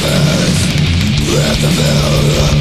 promise Let the veil up,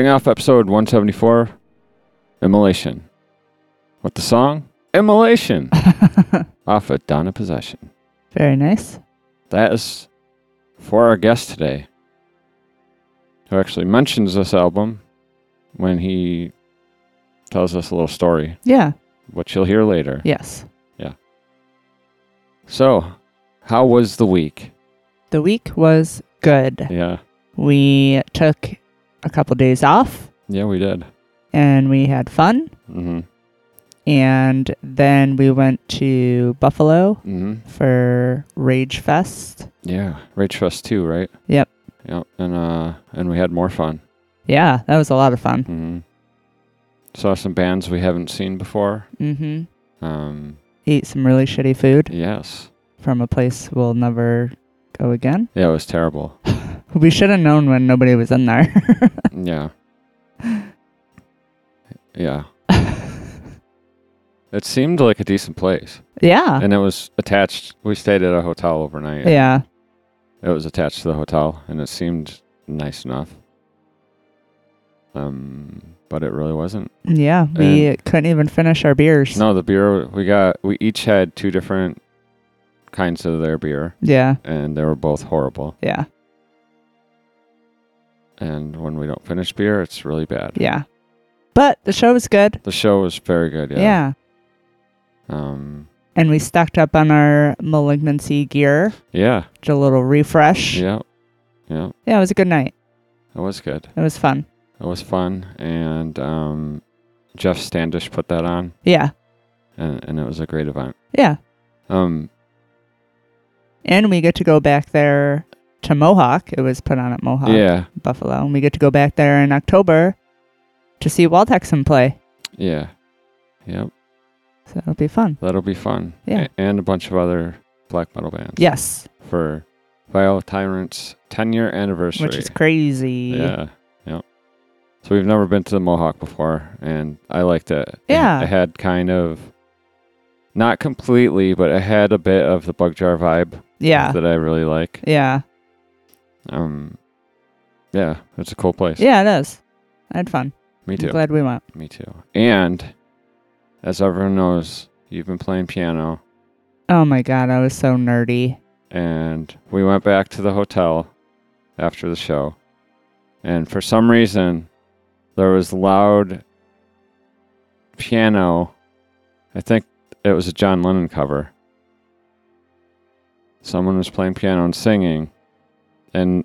starting off episode 174, Immolation. With the song Immolation off of Dawn of Possession. Very nice. That is for our guest today, who actually mentions this album when he tells us a little story, Yeah. which you'll hear later. Yes. Yeah. So, How was the week? The week was good. Yeah. We took a couple days off Yeah, we did. and we had fun. Mm-hmm. And then we went to Buffalo Mm-hmm. for Rage Fest. Yeah. Rage Fest 2, right? Yep. Yep. And uh and we had more fun. Yeah, that was a lot of fun. Mm-hmm. Saw some bands we haven't seen before. Mm-hmm. Um Ate some really shitty food yes. from a place we'll never go again. Yeah, it was terrible. We should have known when nobody was in there. yeah. Yeah. It seemed like a decent place. yeah. And it was attached we stayed at a hotel overnight. Yeah. It was attached to the hotel and it seemed nice enough. Um but it really wasn't. Yeah. We couldn't even finish our beers. No, the beer we got we each had two different kinds of their beer Yeah. and they were both horrible. Yeah. And when we don't finish beer, it's really bad. Yeah. But the show was good. The show was very good, yeah. Yeah. Um And we stocked up on our malignancy gear. yeah. Just a little refresh. Yeah. Yeah. Yeah, it was a good night. It was good. It was fun. It was fun and um Jeff Standish put that on Yeah. and, and it was a great event. Yeah. Um And we get to go back there to Mohawk. It was put on at Mohawk, yeah. Buffalo. And we get to go back there in October to see Walt Texan play. Yeah. Yep. So that'll be fun. That'll be fun. Yeah. A- and a bunch of other black metal bands. Yes. For Viola Tyrant's 10 year anniversary. Which is crazy. Yeah. Yep. So we've never been to the Mohawk before, and I liked it. It- Yeah. It had kind of, not completely, but it had a bit of the Bug Jar vibe Yeah. that I really like. Yeah. Um, yeah, it's a cool place. Yeah, it is. I had fun. Me I'm too. glad we went. Me too. And as everyone knows, you've been playing piano, Oh my god, I was so nerdy. and we went back to the hotel after the show, and for some reason, there was loud piano. I think it was a John Lennon cover. Someone was playing piano and singing, and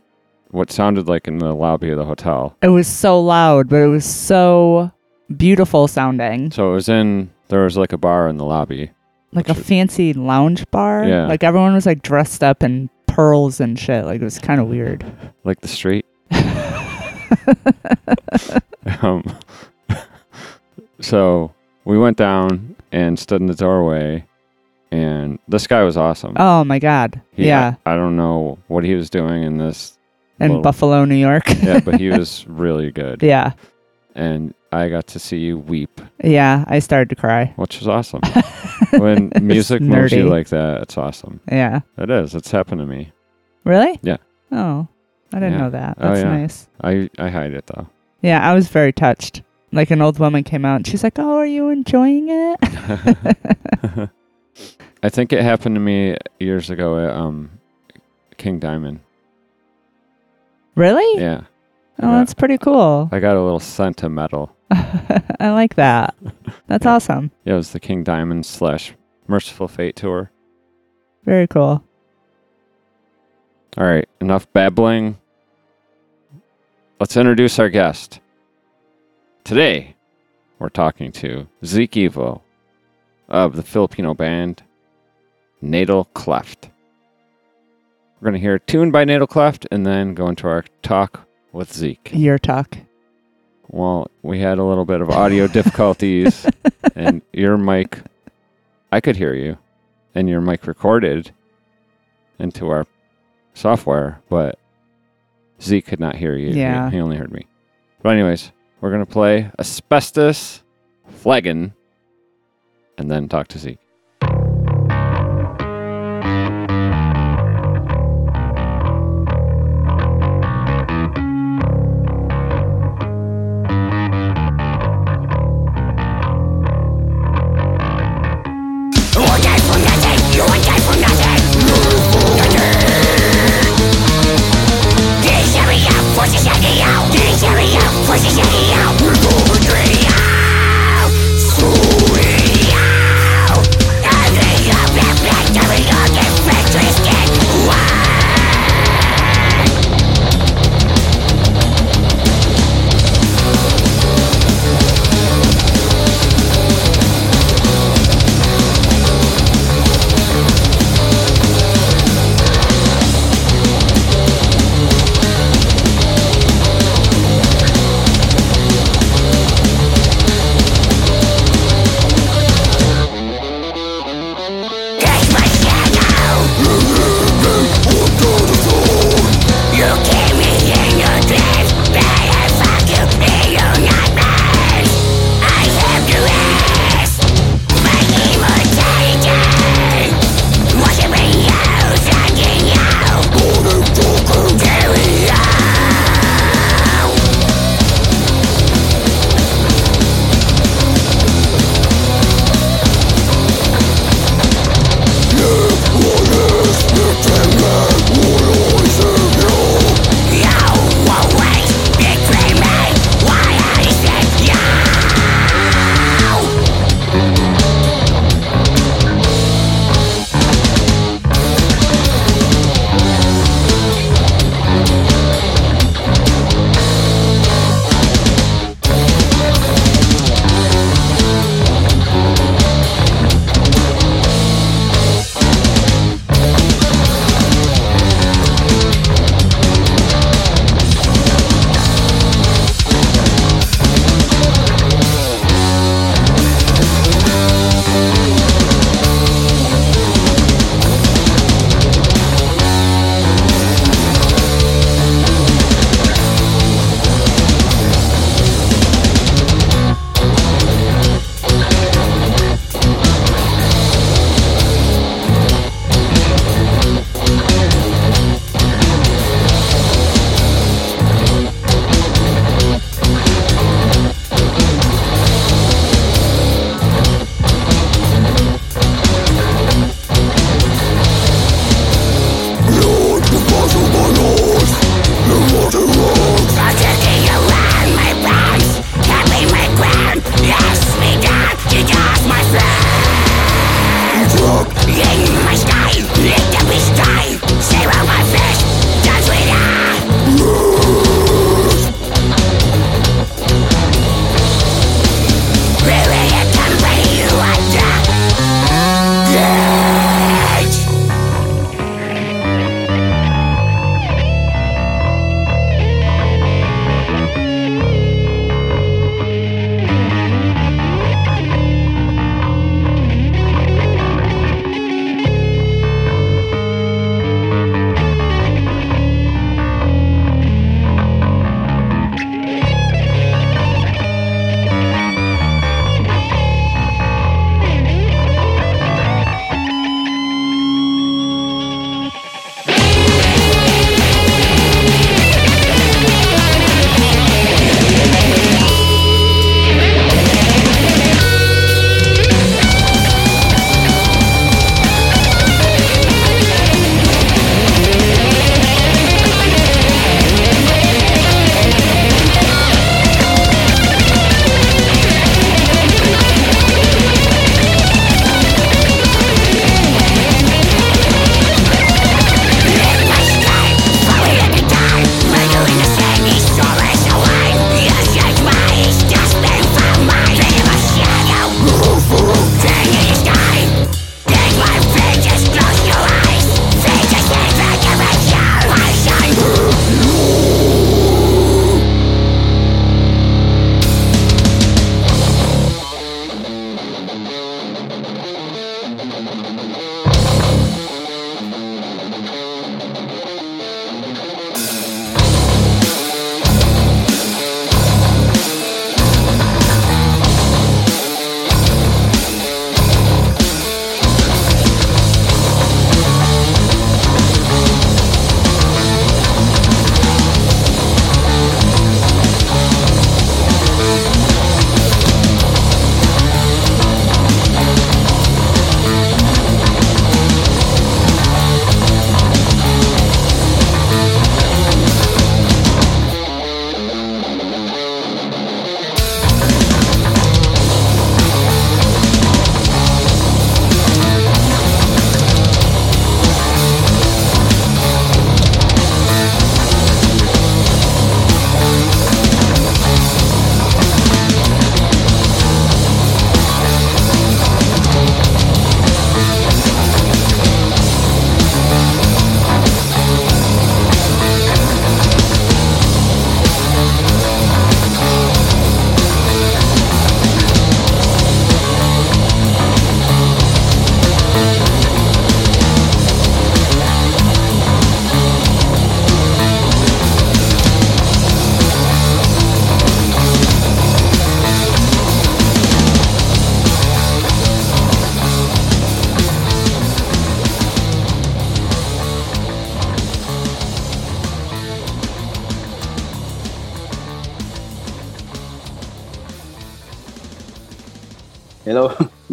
what sounded like in the lobby of the hotel. It was so loud, but it was so beautiful sounding. So it was in there was like a bar in the lobby. Like a Which- fancy lounge bar. Yeah. Like everyone was like dressed up in pearls and shit. Like it was kind of weird. like the street. um, so we went down and stood in the doorway, and this guy was awesome. Oh my god. He- yeah. I, I don't know what he was doing in this. In little- Buffalo, New York. Yeah, but he was really good, yeah. and I got to see you weep, Yeah. I started to cry. which was awesome. when music moves you like that, it's awesome. Yeah. It is. It's happened to me. Really? Yeah. Oh. I didn't Yeah. know that. Oh, That's yeah. nice. I I hide it though. Yeah, I was very touched. Like an old woman came out and she's like, Oh, are you enjoying it? I think it happened to me years ago at um, King Diamond. really? Yeah, Oh, Yeah. that's pretty cool. I got a little sentimental. I like that. That's awesome. Yeah, it was the King Diamond slash Mercyful Fate tour. Very cool. All right, enough babbling. Let's introduce our guest. Today, we're talking to Zeekevil of the Filipino band Natal Cleft. We're going to hear a tune by Natal Cleft and then go into our talk with Zeke. Your talk. Well, we had a little bit of audio difficulties, and your mic, I could hear you, and your mic recorded into our software, but Zeke could not hear you. He- Yeah. He, only heard me. But, anyways, we're going to play Asbestos Flagon and then talk to Zeke.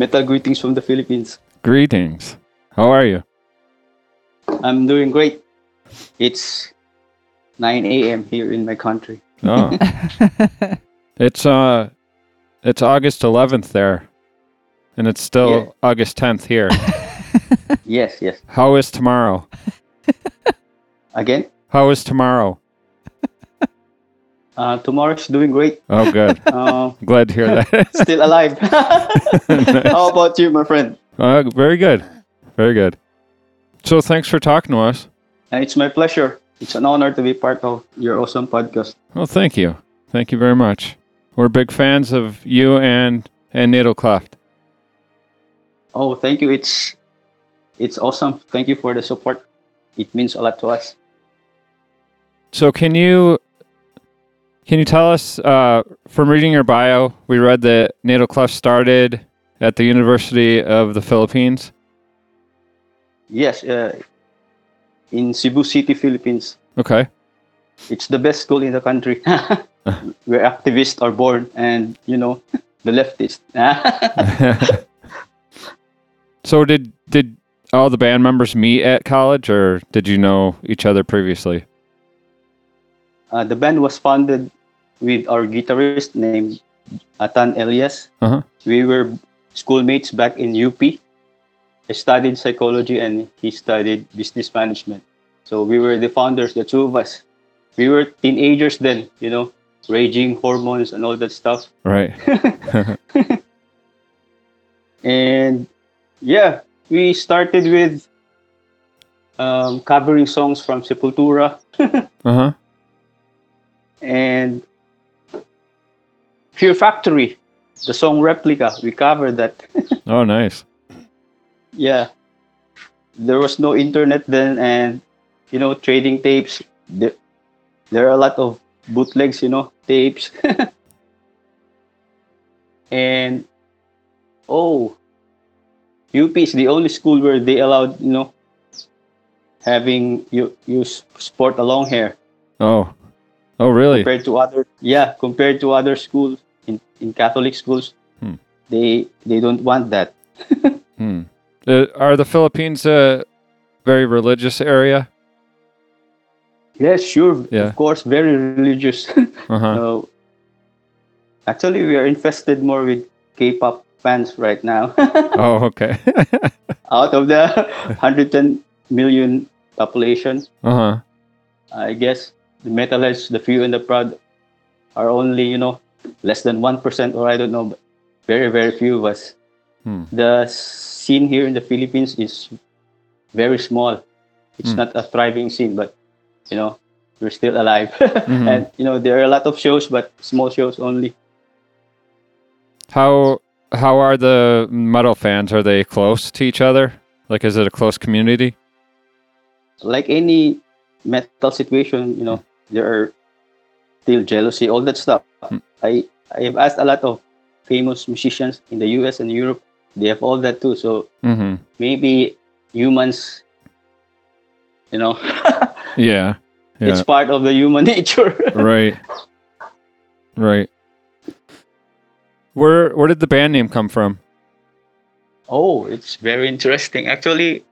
Metal greetings from the Philippines. Greetings. How are you? I'm doing great. It's 9 a.m. here in my country. Oh. it's uh it's August 11th there. And it's still Yeah. August 10th here. Yes, yes. How is tomorrow? Again, How is tomorrow? Uh, tomorrow's doing great. Oh good. Uh, Glad to hear that. still alive. How about you, my friend? uh, very good. Very good. So thanks for talking to us. Uh, it's my pleasure. It's an honor to be part of your awesome podcast. Well, thank you. Thank you very much. We're big fans of you and and Natal Cleft. Oh, thank you. It's it's awesome. Thank you for the support. It means a lot to us. So can you can you tell us uh, from reading your bio, we read that Natal Cleft started at the University of the Philippines. Yes, uh, in Cebu City, Philippines. Okay. It's the best school in the country. Where activists are born, and you know, the leftists. so did did all the band members meet at college, or did you know each other previously? Uh, the band was founded with our guitarist named Atan Elias. Uh-huh. We were schoolmates back in UP. I studied psychology and he studied business management. So we were the founders, the two of us. We were teenagers then, you know, raging hormones and all that stuff. Right. And yeah, we started with um, covering songs from Sepultura Uh huh. And Fear Factory, the song Replica. We covered that. Oh, nice. yeah. There was no internet then, and you know, trading tapes. There, there are a lot of bootlegs, you know, tapes. and oh, UP is the only school where they allowed, you know, having you you sport along here Oh. Oh, really? compared to other yeah compared to other schools in, in catholic schools Hmm. they they don't want that Hmm. Uh, are the Philippines a very religious area? yes sure Yeah. of course very religious Uh huh. so actually we are infested more with k-pop fans right now Oh, okay. out of the 110 million population uh huh. i guess the metalheads the few and the proud are only you know less than 1% or i don't know very very few of us Hmm. the scene here in the philippines is very small it's Hmm. not a thriving scene but you know we're still alive Mhm. and you know there are a lot of shows but small shows only How how are the metal fans? Are they close to each other? Like, is it a close community? like any metal situation you know there are still jealousy all that stuff Hmm. i i have asked a lot of famous musicians in the us and europe they have all that too so Mm-hmm. maybe humans you know Yeah. it's part of the human nature right. Right. Where where did the band name come from? oh it's very interesting actually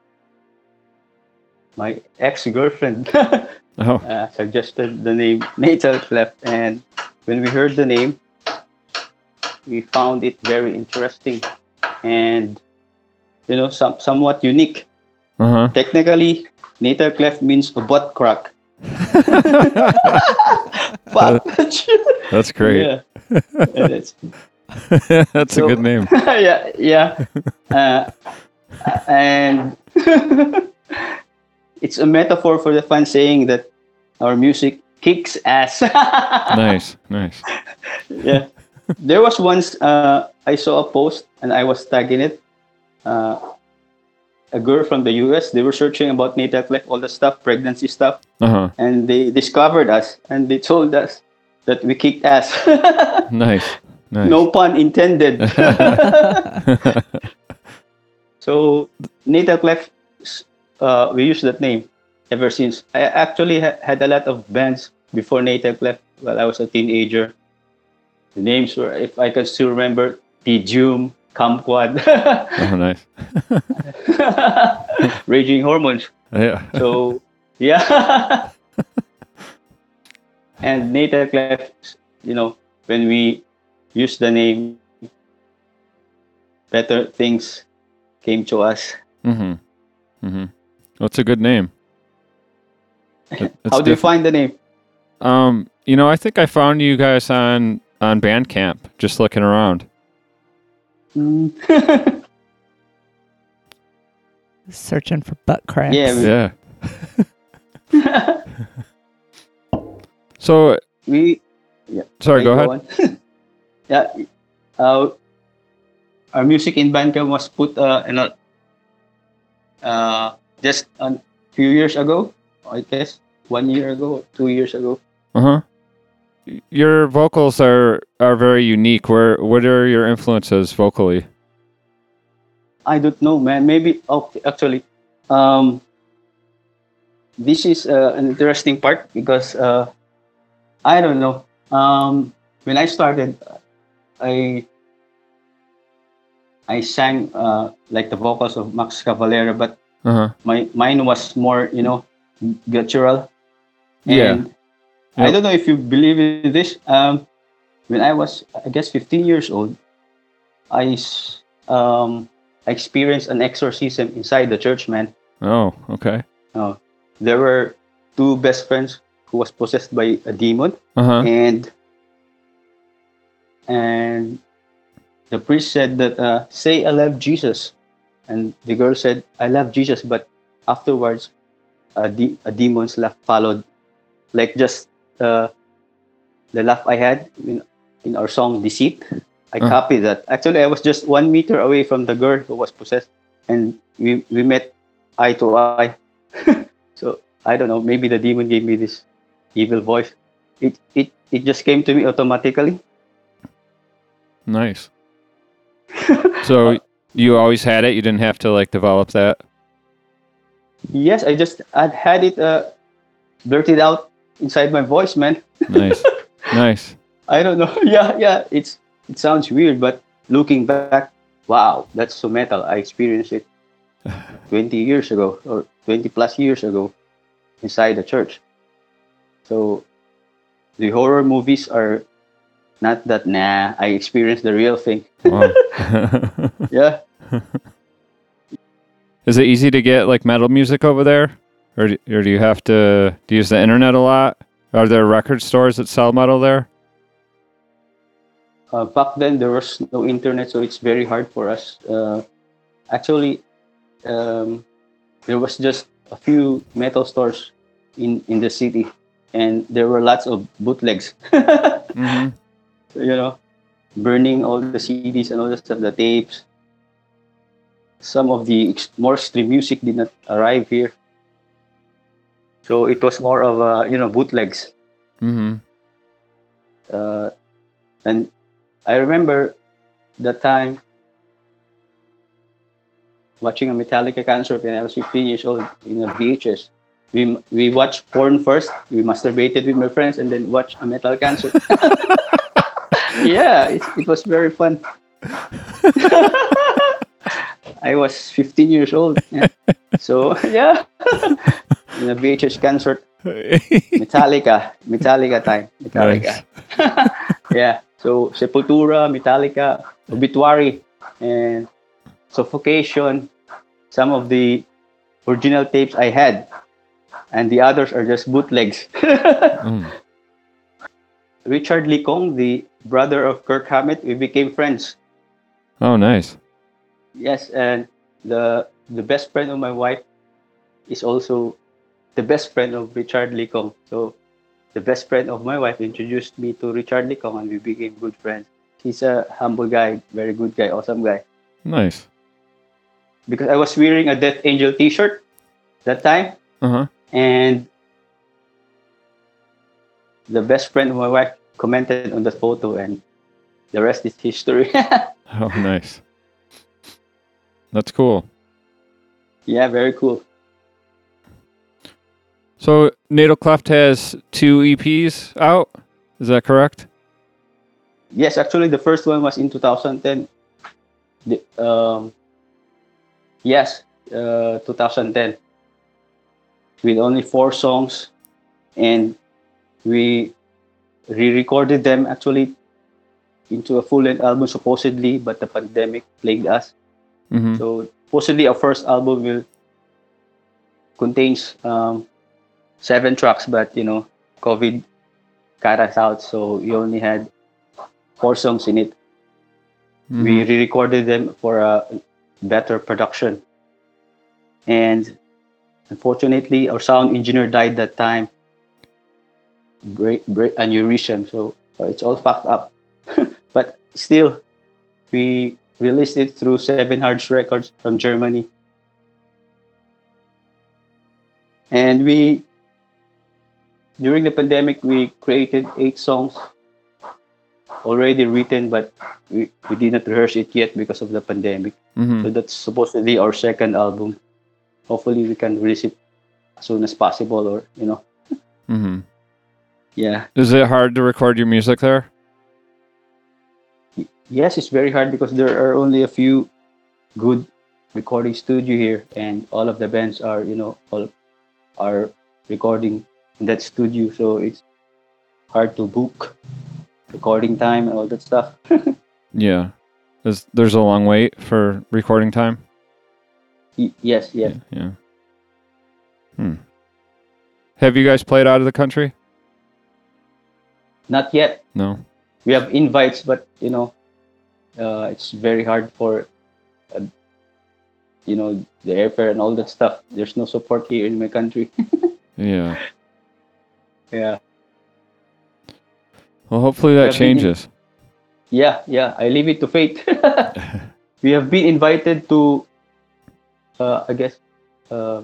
my ex-girlfriend Oh. uh, suggested the name Natal Cleft, and when we heard the name, we found it very interesting and you know some somewhat unique. Uh huh. Technically, Natal Cleft means a butt crack. That's great. Yeah. It's- That's So- a good name. yeah, yeah. Uh, and it's a metaphor for the fans saying that our music kicks ass. Nice. Nice. yeah. There was once uh, I saw a post and I was tagging it. Uh, a girl from the US, they were searching about natal cleft, all the stuff, pregnancy stuff, Uh huh. and they discovered us and they told us that we kicked ass. Nice. Nice. no pun intended. so natal cleft, uh, we use that name ever since. I actually ha- had a lot of bands before natal cleft while I was a teenager. The names were, if I can still remember, Pidium, kumquat, Oh, nice. raging hormones. Yeah. So yeah. and Natal Cleft, you know, when we use the name, better things came to us. Mm-hmm. Mm-hmm. What's a good name? It- How do you find the name? Um, you know, I think I found you guys on on Bandcamp just looking around. Mm. Searching for butt cracks. Yeah, we- Yeah. So, we sorry, go ahead. yeah, uh, our music in Bandcamp was put uh, in a, uh, just a few years ago, I guess, one year ago, two years ago. Uh huh. Your vocals are are very unique. Where what are your influences vocally? I don't know, man. Maybe oh, actually, um, this is uh, an interesting part because uh, I don't know. Um, when I started, I I sang uh, like the vocals of Max Cavalera, but Uh huh. my mine was more, you know, guttural. Yeah. And I don't know if you believe in this. Um, when I was, I guess, 15 years old, I um, I experienced an exorcism inside the church, man. Oh, okay. Uh, there were two best friends who was possessed by a demon, Uh huh. and and the priest said that uh, say I love Jesus, and the girl said I love Jesus, but afterwards, a, de- a demon's laugh followed, like just uh, the laugh I had in, in our song Deceit. I Uh. copied that. Actually, I was just one meter away from the girl who was possessed, and we we met eye to eye. so I don't know. Maybe the demon gave me this evil voice. It it it just came to me automatically. Nice. So you always had it. You didn't have to like develop that. Yes, I just I'd had it uh, blurted out inside my voice, man. Nice. nice. I don't know. yeah, yeah. It's it sounds weird, but looking back, wow, that's so metal. I experienced it 20 years ago or 20 plus years ago inside the church. So the horror movies are not that nah. I experienced the real thing. Wow. Yeah. Is it easy to get like metal music over there, or do, or do you have to do you use the internet a lot? Are there record stores that sell metal there? uh, back then there was no internet, so it's very hard for us. Uh, actually, um, there was just a few metal stores in in the city, and there were lots of bootlegs. Mm-hmm. You know, burning all the CDs and all the stuff, the tapes. Some of the ex- more extreme music did not arrive here, so it was more of a you know bootlegs. Mm-hmm. uh, and I remember that time watching a Metallica concert when I was 15 years old in a VHS. We we watched porn first. We masturbated with my friends and then watched a metal concert. yeah, it, it was very fun. I was 15 years old. yeah. So yeah, in a VHS concert, Metallica, Metallica time, Metallica. yeah. So Sepultura, Metallica, Obituary, and Suffocation. Some of the original tapes I had, and the others are just bootlegs. Mm. Richard Lee Kong, the brother of Kirk Hammett, we became friends. Oh, nice. Yes, and the the best friend of my wife is also the best friend of Richard Lee Kong. So the best friend of my wife introduced me to Richard Lee Kong, and we became good friends. He's a humble guy, very good guy, awesome guy. Nice. Because I was wearing a Death Angel T-shirt that time, Uh huh. and the best friend of my wife commented on the photo, and the rest is history. Oh, nice. That's cool. yeah, very cool. So Natal Cleft has two EPs out. Is that correct? Yes, actually, the first one was in 2010. the, um, yes, uh, 2010, with only four songs, and we re-recorded them actually into a full-length album supposedly, but the pandemic plagued us. hmm So supposedly our first album will contains um, seven tracks, but you know, COVID cut us out, so we only had four songs in it. We re-recorded them for a better production, and unfortunately, our sound engineer died that time. Break, break aneurysm, so uh, it's all fucked up. but still, we released it through Seven Hearts Records from Germany. And we, during the pandemic, we created eight songs already written, but we, we did not rehearse it yet because of the pandemic. hmm So that's supposedly our second album. Hopefully, we can release it as soon as possible, or you know, hmm yeah. Is it hard to record your music there? Yes, it's very hard because there are only a few good recording studio here, and all of the bands are, you know, all are recording in that studio. So it's hard to book recording time and all that stuff. Yeah. There's, there's a long wait for recording time? Y- yes, yes. Yeah. Hmm. Have you guys played out of the country? Not yet. No. We have invites, but you know, uh, it's very hard for, uh, you know, the airfare and all that stuff. There's no support here in my country. Yeah. yeah. Well, hopefully that Have been in- changes. Yeah, yeah. I leave it to fate. we have been invited to, uh, I guess, uh,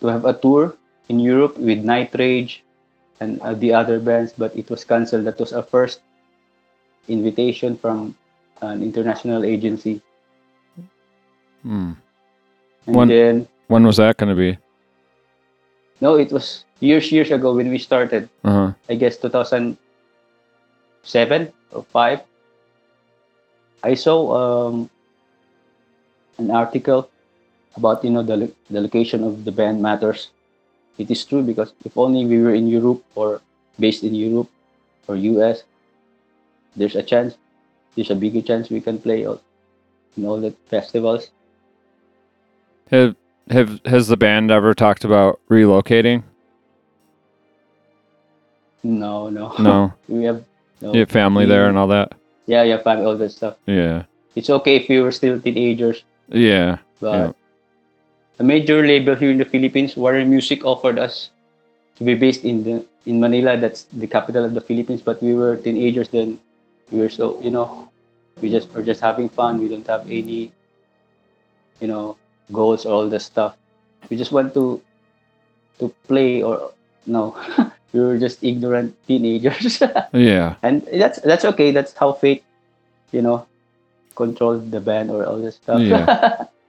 to have a tour in Europe with Nightrage and uh, the other bands, but it was cancelled. That was our first invitation from an international agency. Hmm. And One- then, When was that going to be? no, it was years, years ago when we started. Uh huh. I guess 2007 or 5. I saw um, an article about you know the the location of the band matters. It is true because if only we were in Europe or based in Europe or US, there's a chance, there's a bigger chance we can play all, in all the festivals. Have have has the band ever talked about relocating? No, no, No. we have no. You have family there and all that. Yeah, yeah, family, all that stuff. Yeah. It's okay if you were still teenagers. Yeah. But Yeah. A major label here in the Philippines, Warner Music, offered us to be based in the in Manila. That's the capital of the Philippines. But we were teenagers then. We were so you know, we just were just having fun. We don't have any, you know, goals or all the stuff. We just want to to play or no. we were just ignorant teenagers, Yeah. and that's that's okay. That's how fate, you know, controlled the band or all this stuff. Yeah.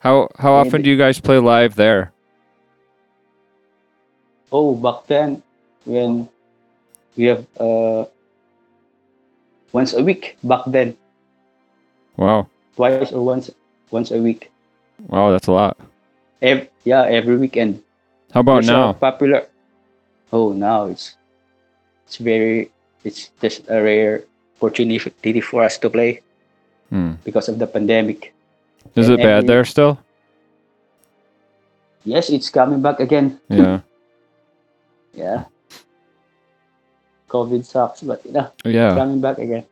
How how often do you guys play live there? Oh, back then, when we have uh, once a week. Back then, Wow. twice or once once a week. Wow, that's a lot. Ev- yeah, every weekend. How about It's, now? popular. Oh, now it's it's very it's just a rare opportunity for us to play Hmm. because of the pandemic. Is it bad there still? Yes, it's coming back again. Yeah. Yeah. COVID sucks, but you know, Yeah. coming back again.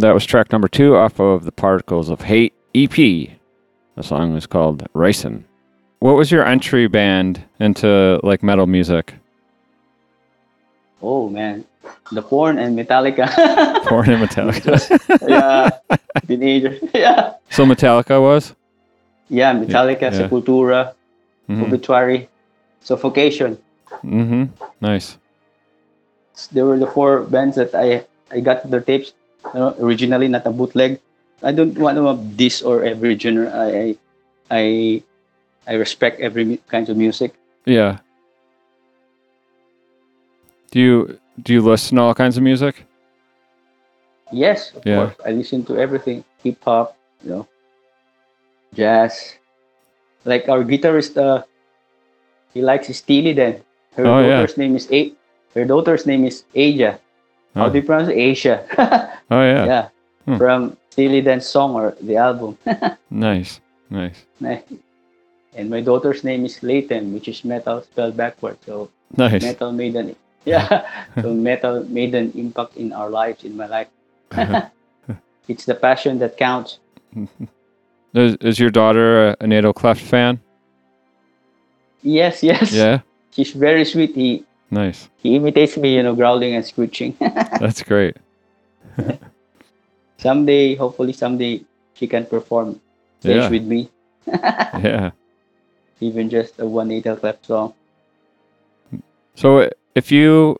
That was track number two off of the Particles of Hate EP. The song was called Ricin. What was your entry band into like metal music? Oh man, the porn and Metallica. Porn and Metallica. yeah, teenager. yeah, so Metallica was? yeah, Metallica, Yeah. Sepultura, Mhm. Obituary, Suffocation. Mm-hmm. Nice. There were the four bands that I I got their tapes. You know, originally not a bootleg. I don't want to diss or every genre. I I I, I respect every kind of music. Yeah. Do you do you listen to all kinds of music? Yes, of Yeah. course. I listen to everything. Hip hop, you know, jazz. Like our guitarist, uh, he likes Steely Dan. Her Oh, yeah. daughter's name is A. Her daughter's name is How do you pronounce it? Asia? Oh yeah. yeah, Hmm. from Steely Dan song or the album. Nice. Nice. and my daughter's name is Leighton, which is metal spelled backward. So Nice. metal made an yeah. so metal made an impact in our lives, in my life. it's the passion that counts. Is, is your daughter a, a Natal Cleft fan? Yes, yes. Yeah. She's very sweet. He Nice. he imitates me, you know, growling and screeching. That's great. someday, hopefully, someday she can perform stage Yeah. with me, Yeah. even just a one Natal Cleft song. So if you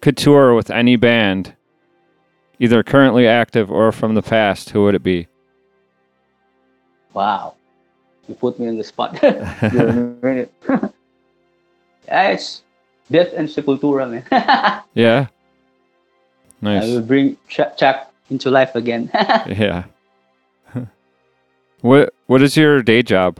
could tour with any band, either currently active or from the past, who would it be? Wow, you put me on the spot. You're a minute. yeah, it's Death and Sepultura, man. Yeah. Nice. I will bring Ch- Chuck into life again. Yeah. what What is your day job?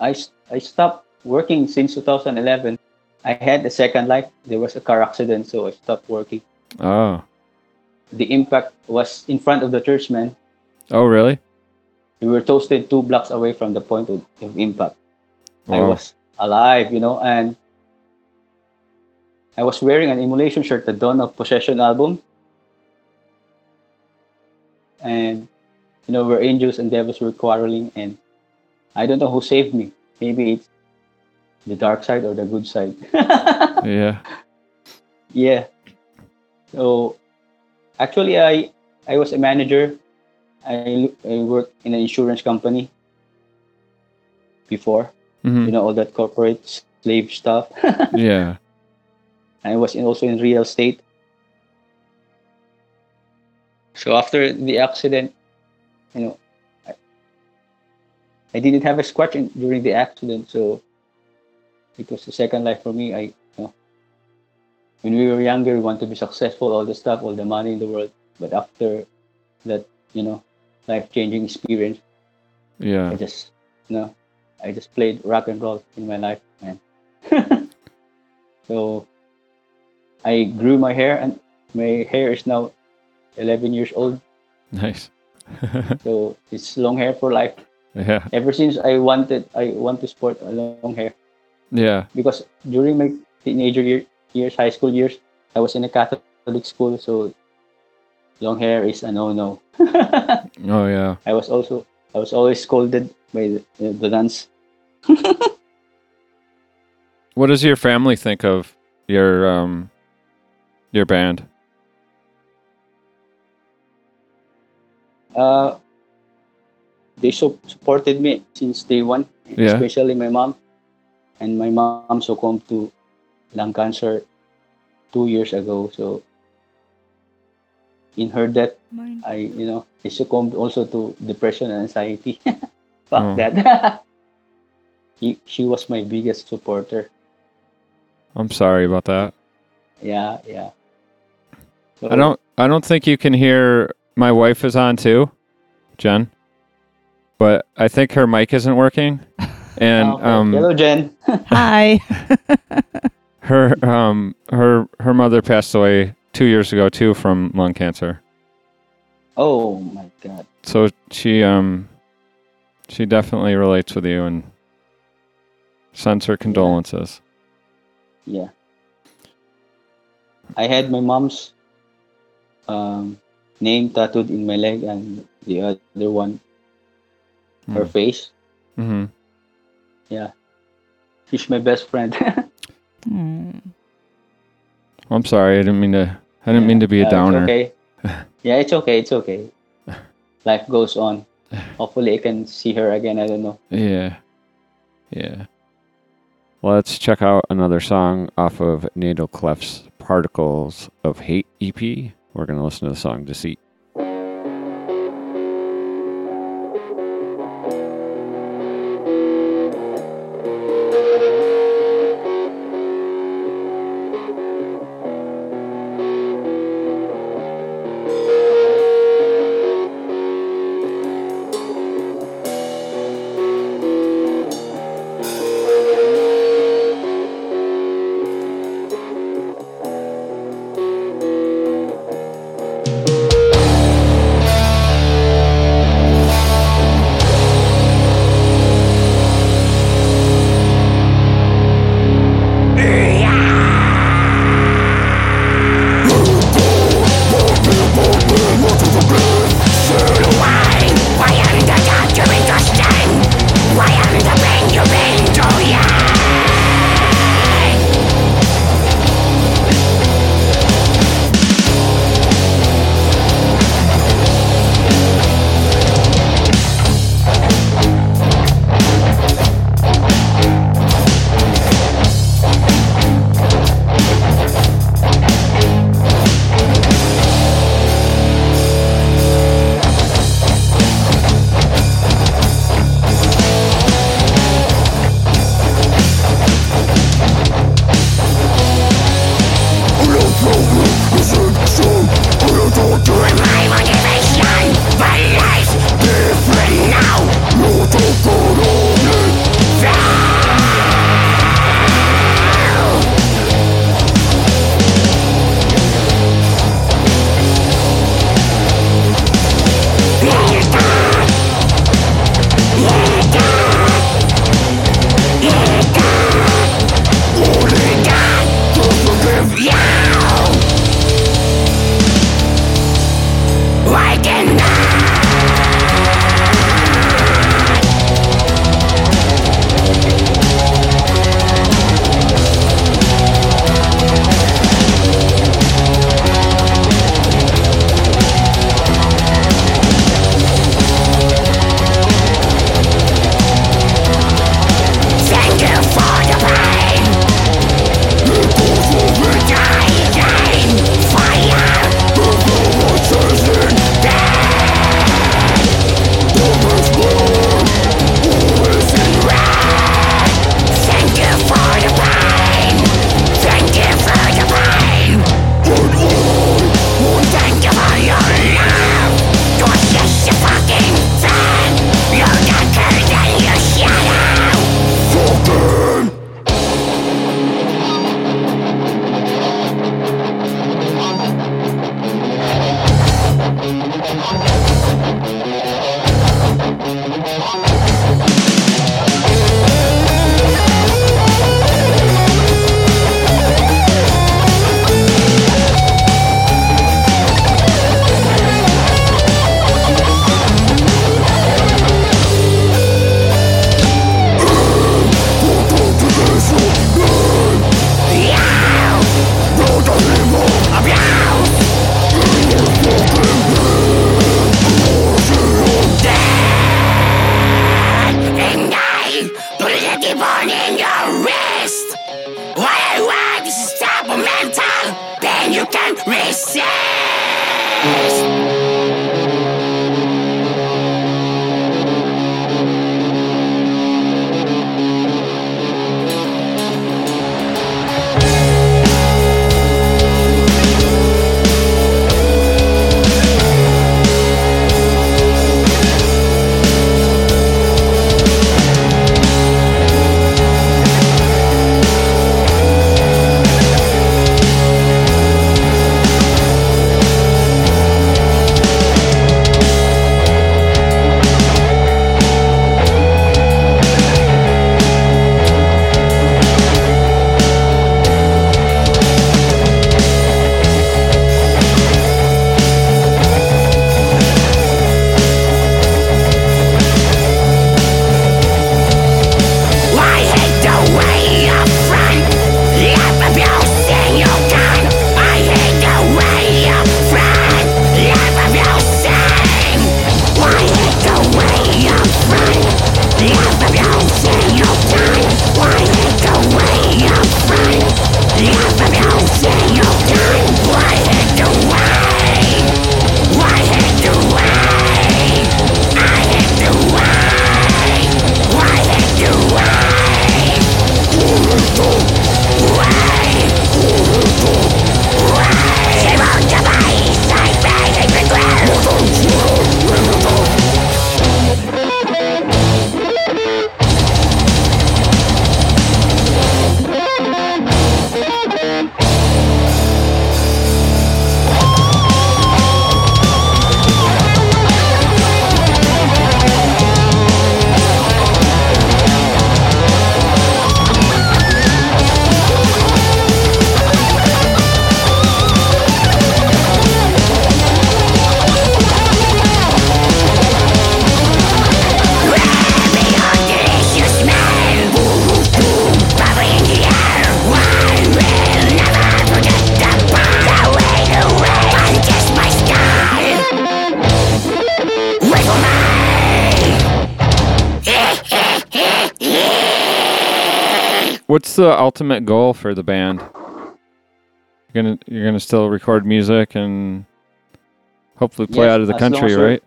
I, I stopped working since 2011. I had a second life. There was a car accident, so I stopped working. Oh. The impact was in front of the church, man. Oh, really? We were toasted two blocks away from the point of, of impact. I was alive, you know, and I was wearing an Immolation shirt, the Dawn of Possession album. And, you know, where angels and devils were quarreling, and I don't know who saved me. Maybe it's the dark side or the good side. Yeah. yeah. So, actually, I I was a manager. I, I worked in an insurance company before Mhm. you know all that corporate slave stuff. Yeah. I was in, also in real estate. So after the accident, you know, I, I didn't have a scratch in, during the accident, so it was the second life for me. I, you know, when we were younger, we want to be successful, all the stuff, all the money in the world. But after that, you know, life-changing experience, I Yeah. just, you know, I just played rock and roll in my life, man. so I grew my hair, and my hair is now 11 years old. Nice. So it's long hair for life. yeah. Ever since I wanted, I want to sport a long hair Yeah. because during my teenager year, years, high school years, I was in a Catholic school, so long hair is a no-no. Oh, yeah. I was also, I was always scolded by the, the nuns. What does your family think of your um your band? uh, they so supported me since day one, Yeah. especially my mom. And my mom succumbed to lung cancer two years ago. So in her death, Mine. I you know I succumbed also to depression and anxiety. Fuck Oh. that. he, she was my biggest supporter. I'm sorry about that. Yeah, yeah. So, I don't I don't think you can hear my wife is on too, Jen. But I think her mic isn't working. And Okay. um Hello, Jen. Hi. her um her her mother passed away 2 years ago too from lung cancer. Oh my God. So she um she definitely relates with you and sends her condolences. Yeah. I had my mom's um, name tattooed in my leg and the other one her Hmm. face. Mm-hmm. Yeah. She's my best friend. Hmm. I'm sorry. I didn't mean to. I didn't mean to be a Yeah, downer. It's okay. yeah, it's okay. It's okay. Life goes on. Hopefully, I can see her again. I don't know. Yeah. Yeah. Let's check out another song off of Natal Cleft's Particles of Hate EP. We're going to listen to the song Deceit. The ultimate goal for the band? You're gonna you're gonna still record music and hopefully play Yes, out of the country, right?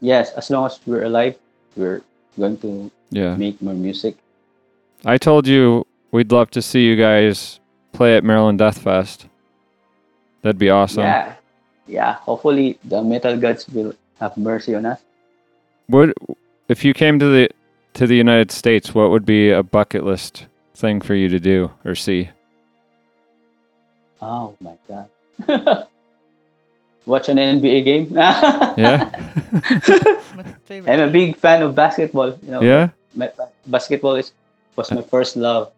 Yes, as long as we're alive, we're going to Yeah. make more music. I told you we'd love to see you guys play at Maryland Death Fest. That'd be awesome. Yeah, yeah. Hopefully, the metal gods will have mercy on us. What if you came to the to the United States? What would be a bucket list thing for you to do or see? Oh my god. Watch an NBA game. Yeah, I'm a big fan of basketball. You know, yeah. my, basketball is was my first love.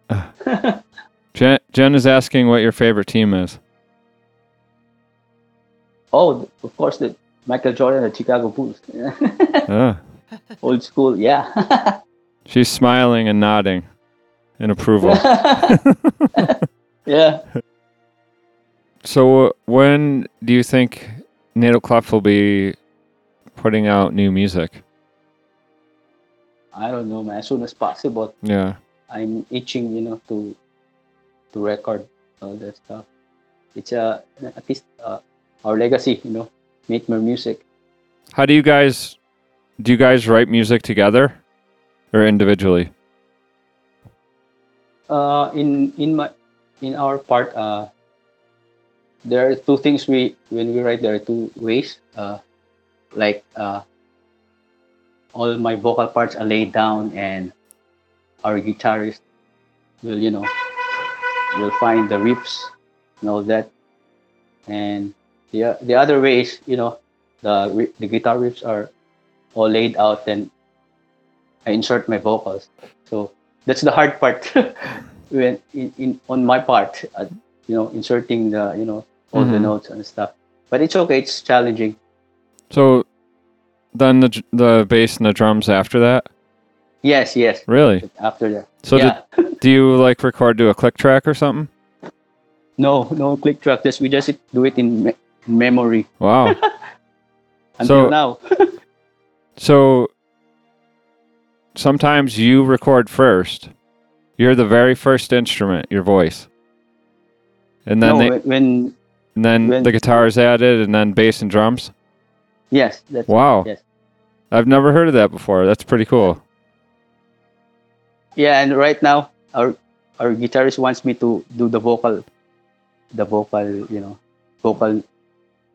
Jen, Jen is asking what your favorite team is. Oh, of course, the Michael Jordan, the Chicago Bulls. Ah, Old school, yeah. she's smiling and nodding in approval. yeah. So, uh, when do you think Natal Cleft will be putting out new music? I don't know, man. As soon as possible. Yeah. I'm itching, you know, to to record all that stuff. It's uh, at least uh, our legacy, you know, make more music. How do you guys do? You guys write music together or individually? Uh, in in my in our part, uh, there are two things we when we write. There are two ways. Uh, like uh, all my vocal parts are laid down, and our guitarist will, you know, will find the riffs and all that. And the the other way is, you know, the the guitar riffs are all laid out, and I insert my vocals. So that's the hard part when in, in on my part uh, you know inserting the you know all the Mhm. notes and stuff but it's okay it's challenging So then the the bass and the drums after that. yes yes Really? after that So yeah Do you like record to a click track or something? no no click track just we just do it in me- memory Wow. until So- now so sometimes you record first. You're the very first instrument, your voice. And then no they, when, and then when- the guitar is added and then bass and drums. yes that's Wow. Yes. I've never heard of that before. That's pretty cool. yeah and right now our our guitarist wants me to do the vocal the vocal you know vocal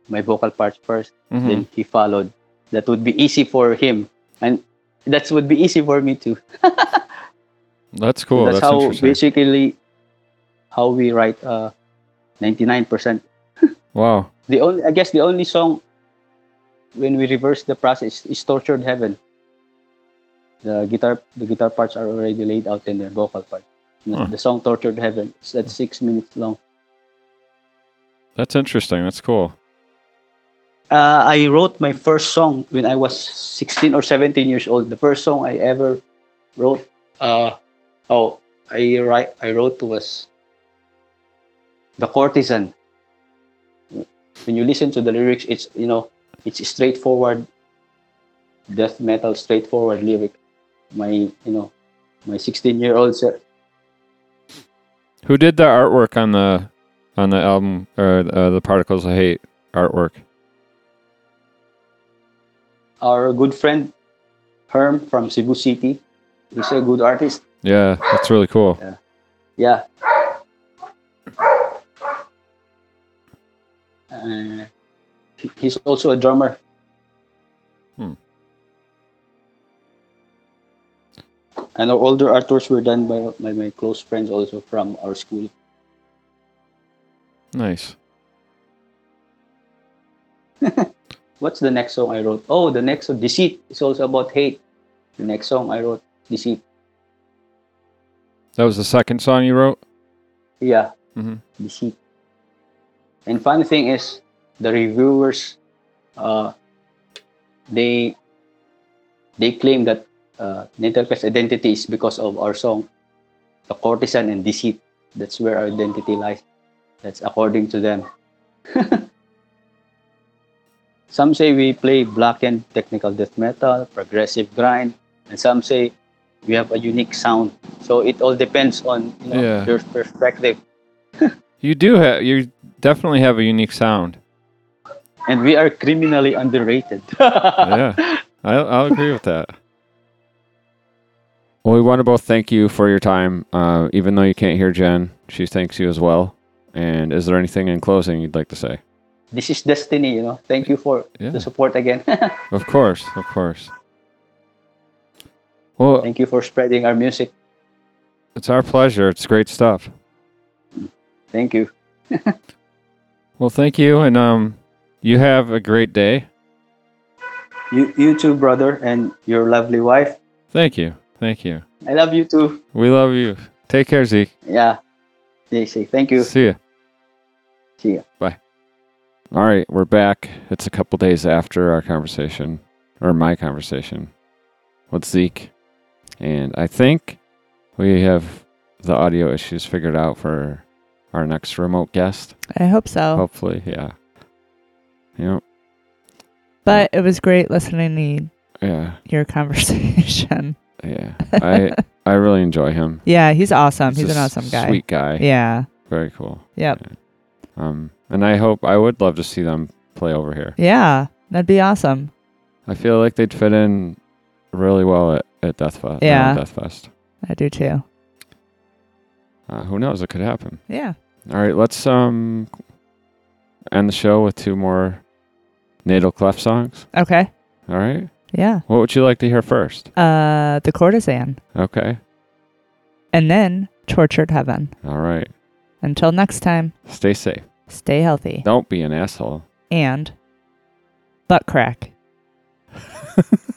my vocal parts 1st Mhm. then he followed that would be easy for him and that would be easy for me too That's cool. that's, That's, how basically how we write uh 99% Wow. the only i guess the only song when we reverse the process is tortured heaven the guitar the guitar parts are already laid out in the vocal part the, Huh. the song tortured heaven is that's six minutes long That's interesting. That's cool. Uh, i wrote my first song when i was 16 or 17 years old. The first song i ever wrote uh oh i write i wrote was the Courtezan. When you listen to the lyrics it's you know it's straightforward death metal straightforward lyric. My you know my 16 year old self. Who did the artwork on the on the album or uh, the Particles of Hate artwork? Our good friend herm from cebu city he's a good artist Yeah, that's really cool. yeah uh, he- he's also a drummer Hmm. and our older artworks were done by, by my close friends also from our school Nice. what's the next song i wrote? Oh the next song deceit. Is also about hate. The next song i wrote deceit. That was the second song you wrote. yeah. Mhm. deceit. And funny thing is the reviewers uh, they they claim that uh, Natal Cleft's identity is because of our song the Courtezan and deceit. That's where our identity lies. That's according to them some say we play blackened technical death metal progressive grind and some say we have a unique sound. So it all depends on you know, Yeah. your perspective. You do have you definitely have a unique sound. And we are criminally underrated. yeah, I, I'll agree with that. Well, we want to both thank you for your time. Uh, even though you can't hear Jen, she thanks you as well. And is there anything in closing you'd like to say? This is destiny, you know. Thank you for Yeah. the support again. Of course, of course. Well, Thank you for spreading our music. it's our pleasure. It's great stuff. Thank you. Well, thank you, and um, you have a great day. You, you too, brother, and your lovely wife. Thank you, thank you. I love you too. We love you. Take care, Zeke. Yeah. Say thank you. See ya. See ya. All right, we're back. It's a couple days after our conversation, or my conversation with Zeke. And I think we have the audio issues figured out for our next remote guest. I hope so. Hopefully, yeah. Yep, But it was great listening to yeah, your conversation. yeah. I I really enjoy him. yeah, he's awesome. He's, a an awesome guy. Sweet guy. Yeah. Very cool. Yep. Um, and I hope I would love to see them play over here. Yeah. That'd be awesome. I feel like they'd fit in really well at, at Death Fest. Yeah. Death Fest. I do too. Uh, who knows? It could happen. Yeah. All right, let's um end the show with two more Natal Cleft songs. Okay. All right. Yeah. What would you like to hear first? Uh The Courtezan. Okay. And then Tortured Heaven. All right. Until next time, Stay safe. Stay healthy. Don't be an asshole. And butt crack.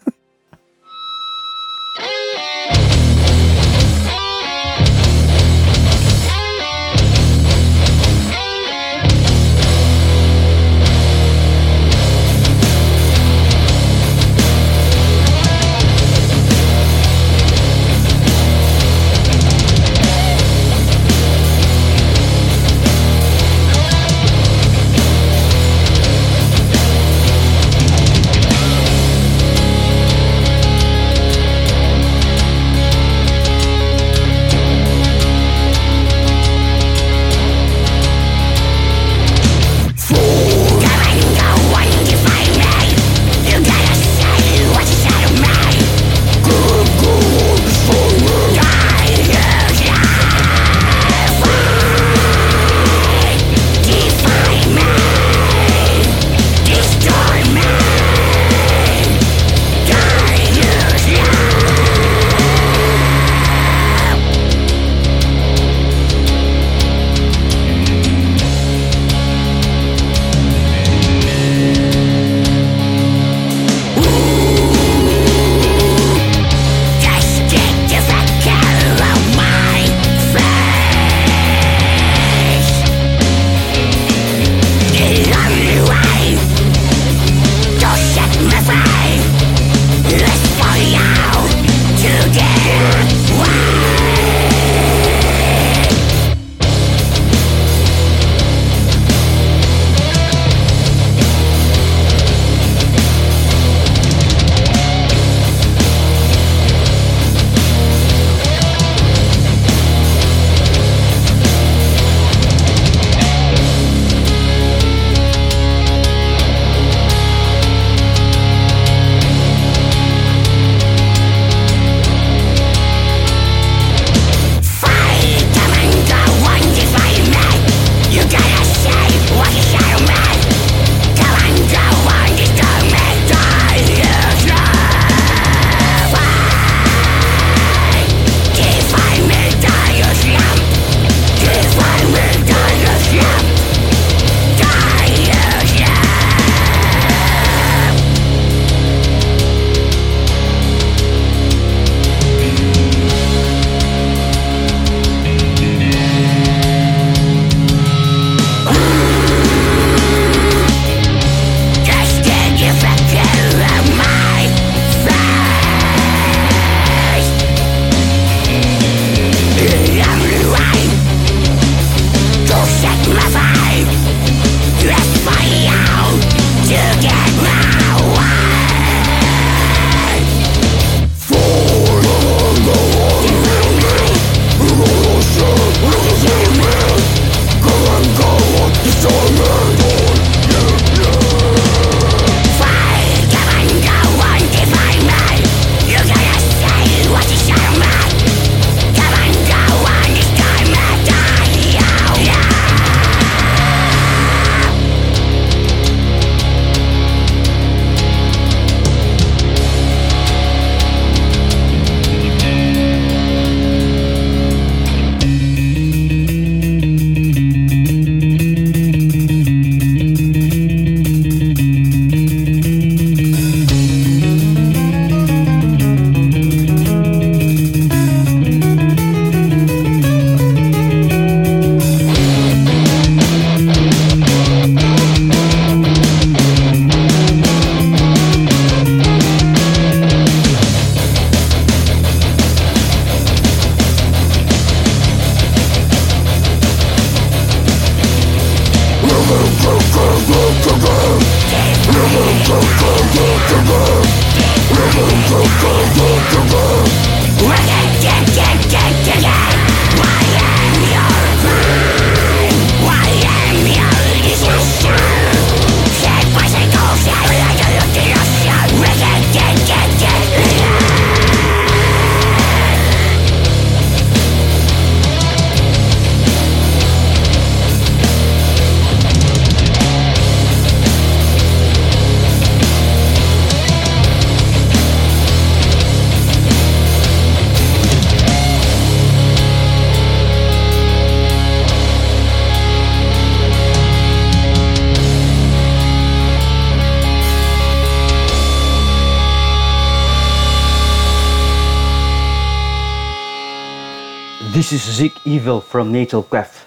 is Zeekevil from Natal Cleft.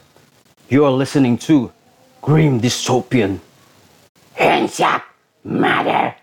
You are listening to Grim Dystopian. Hands up, motherfuckers!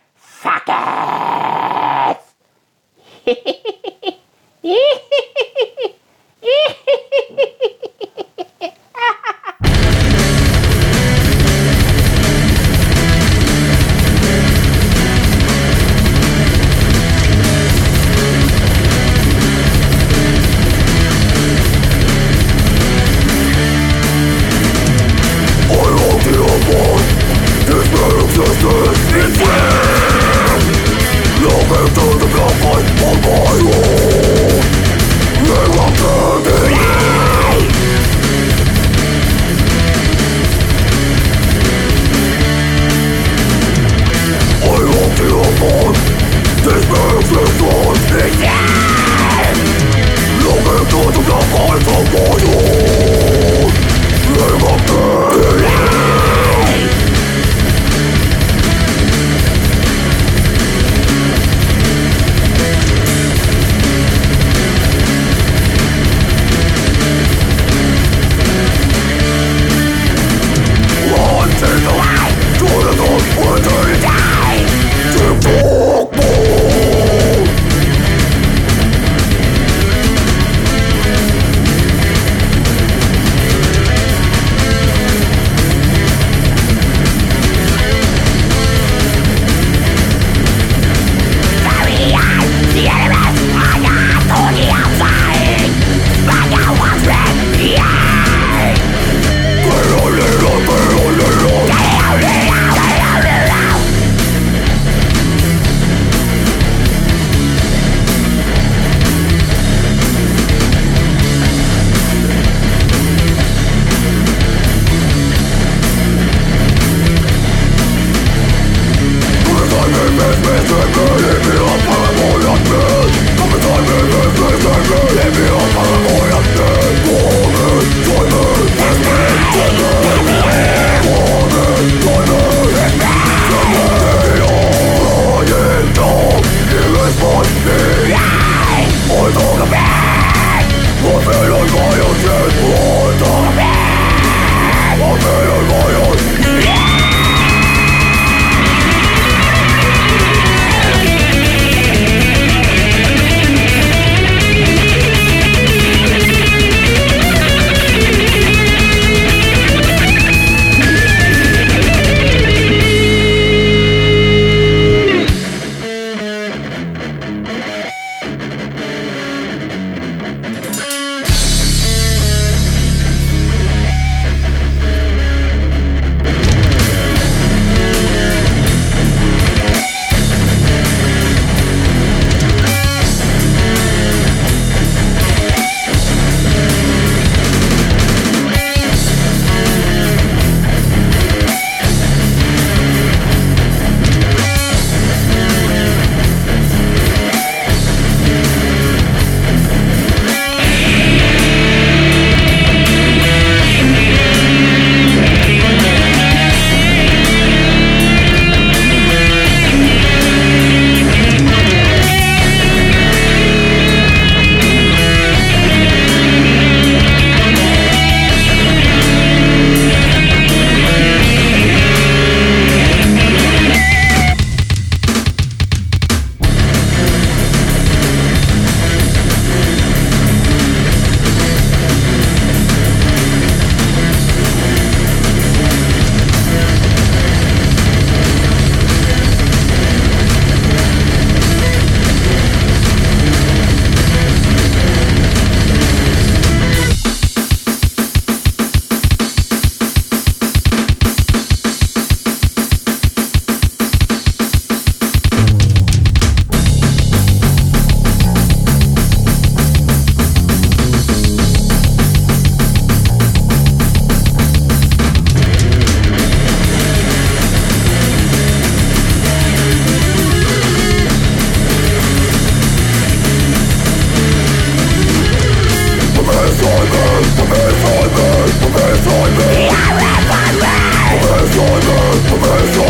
to me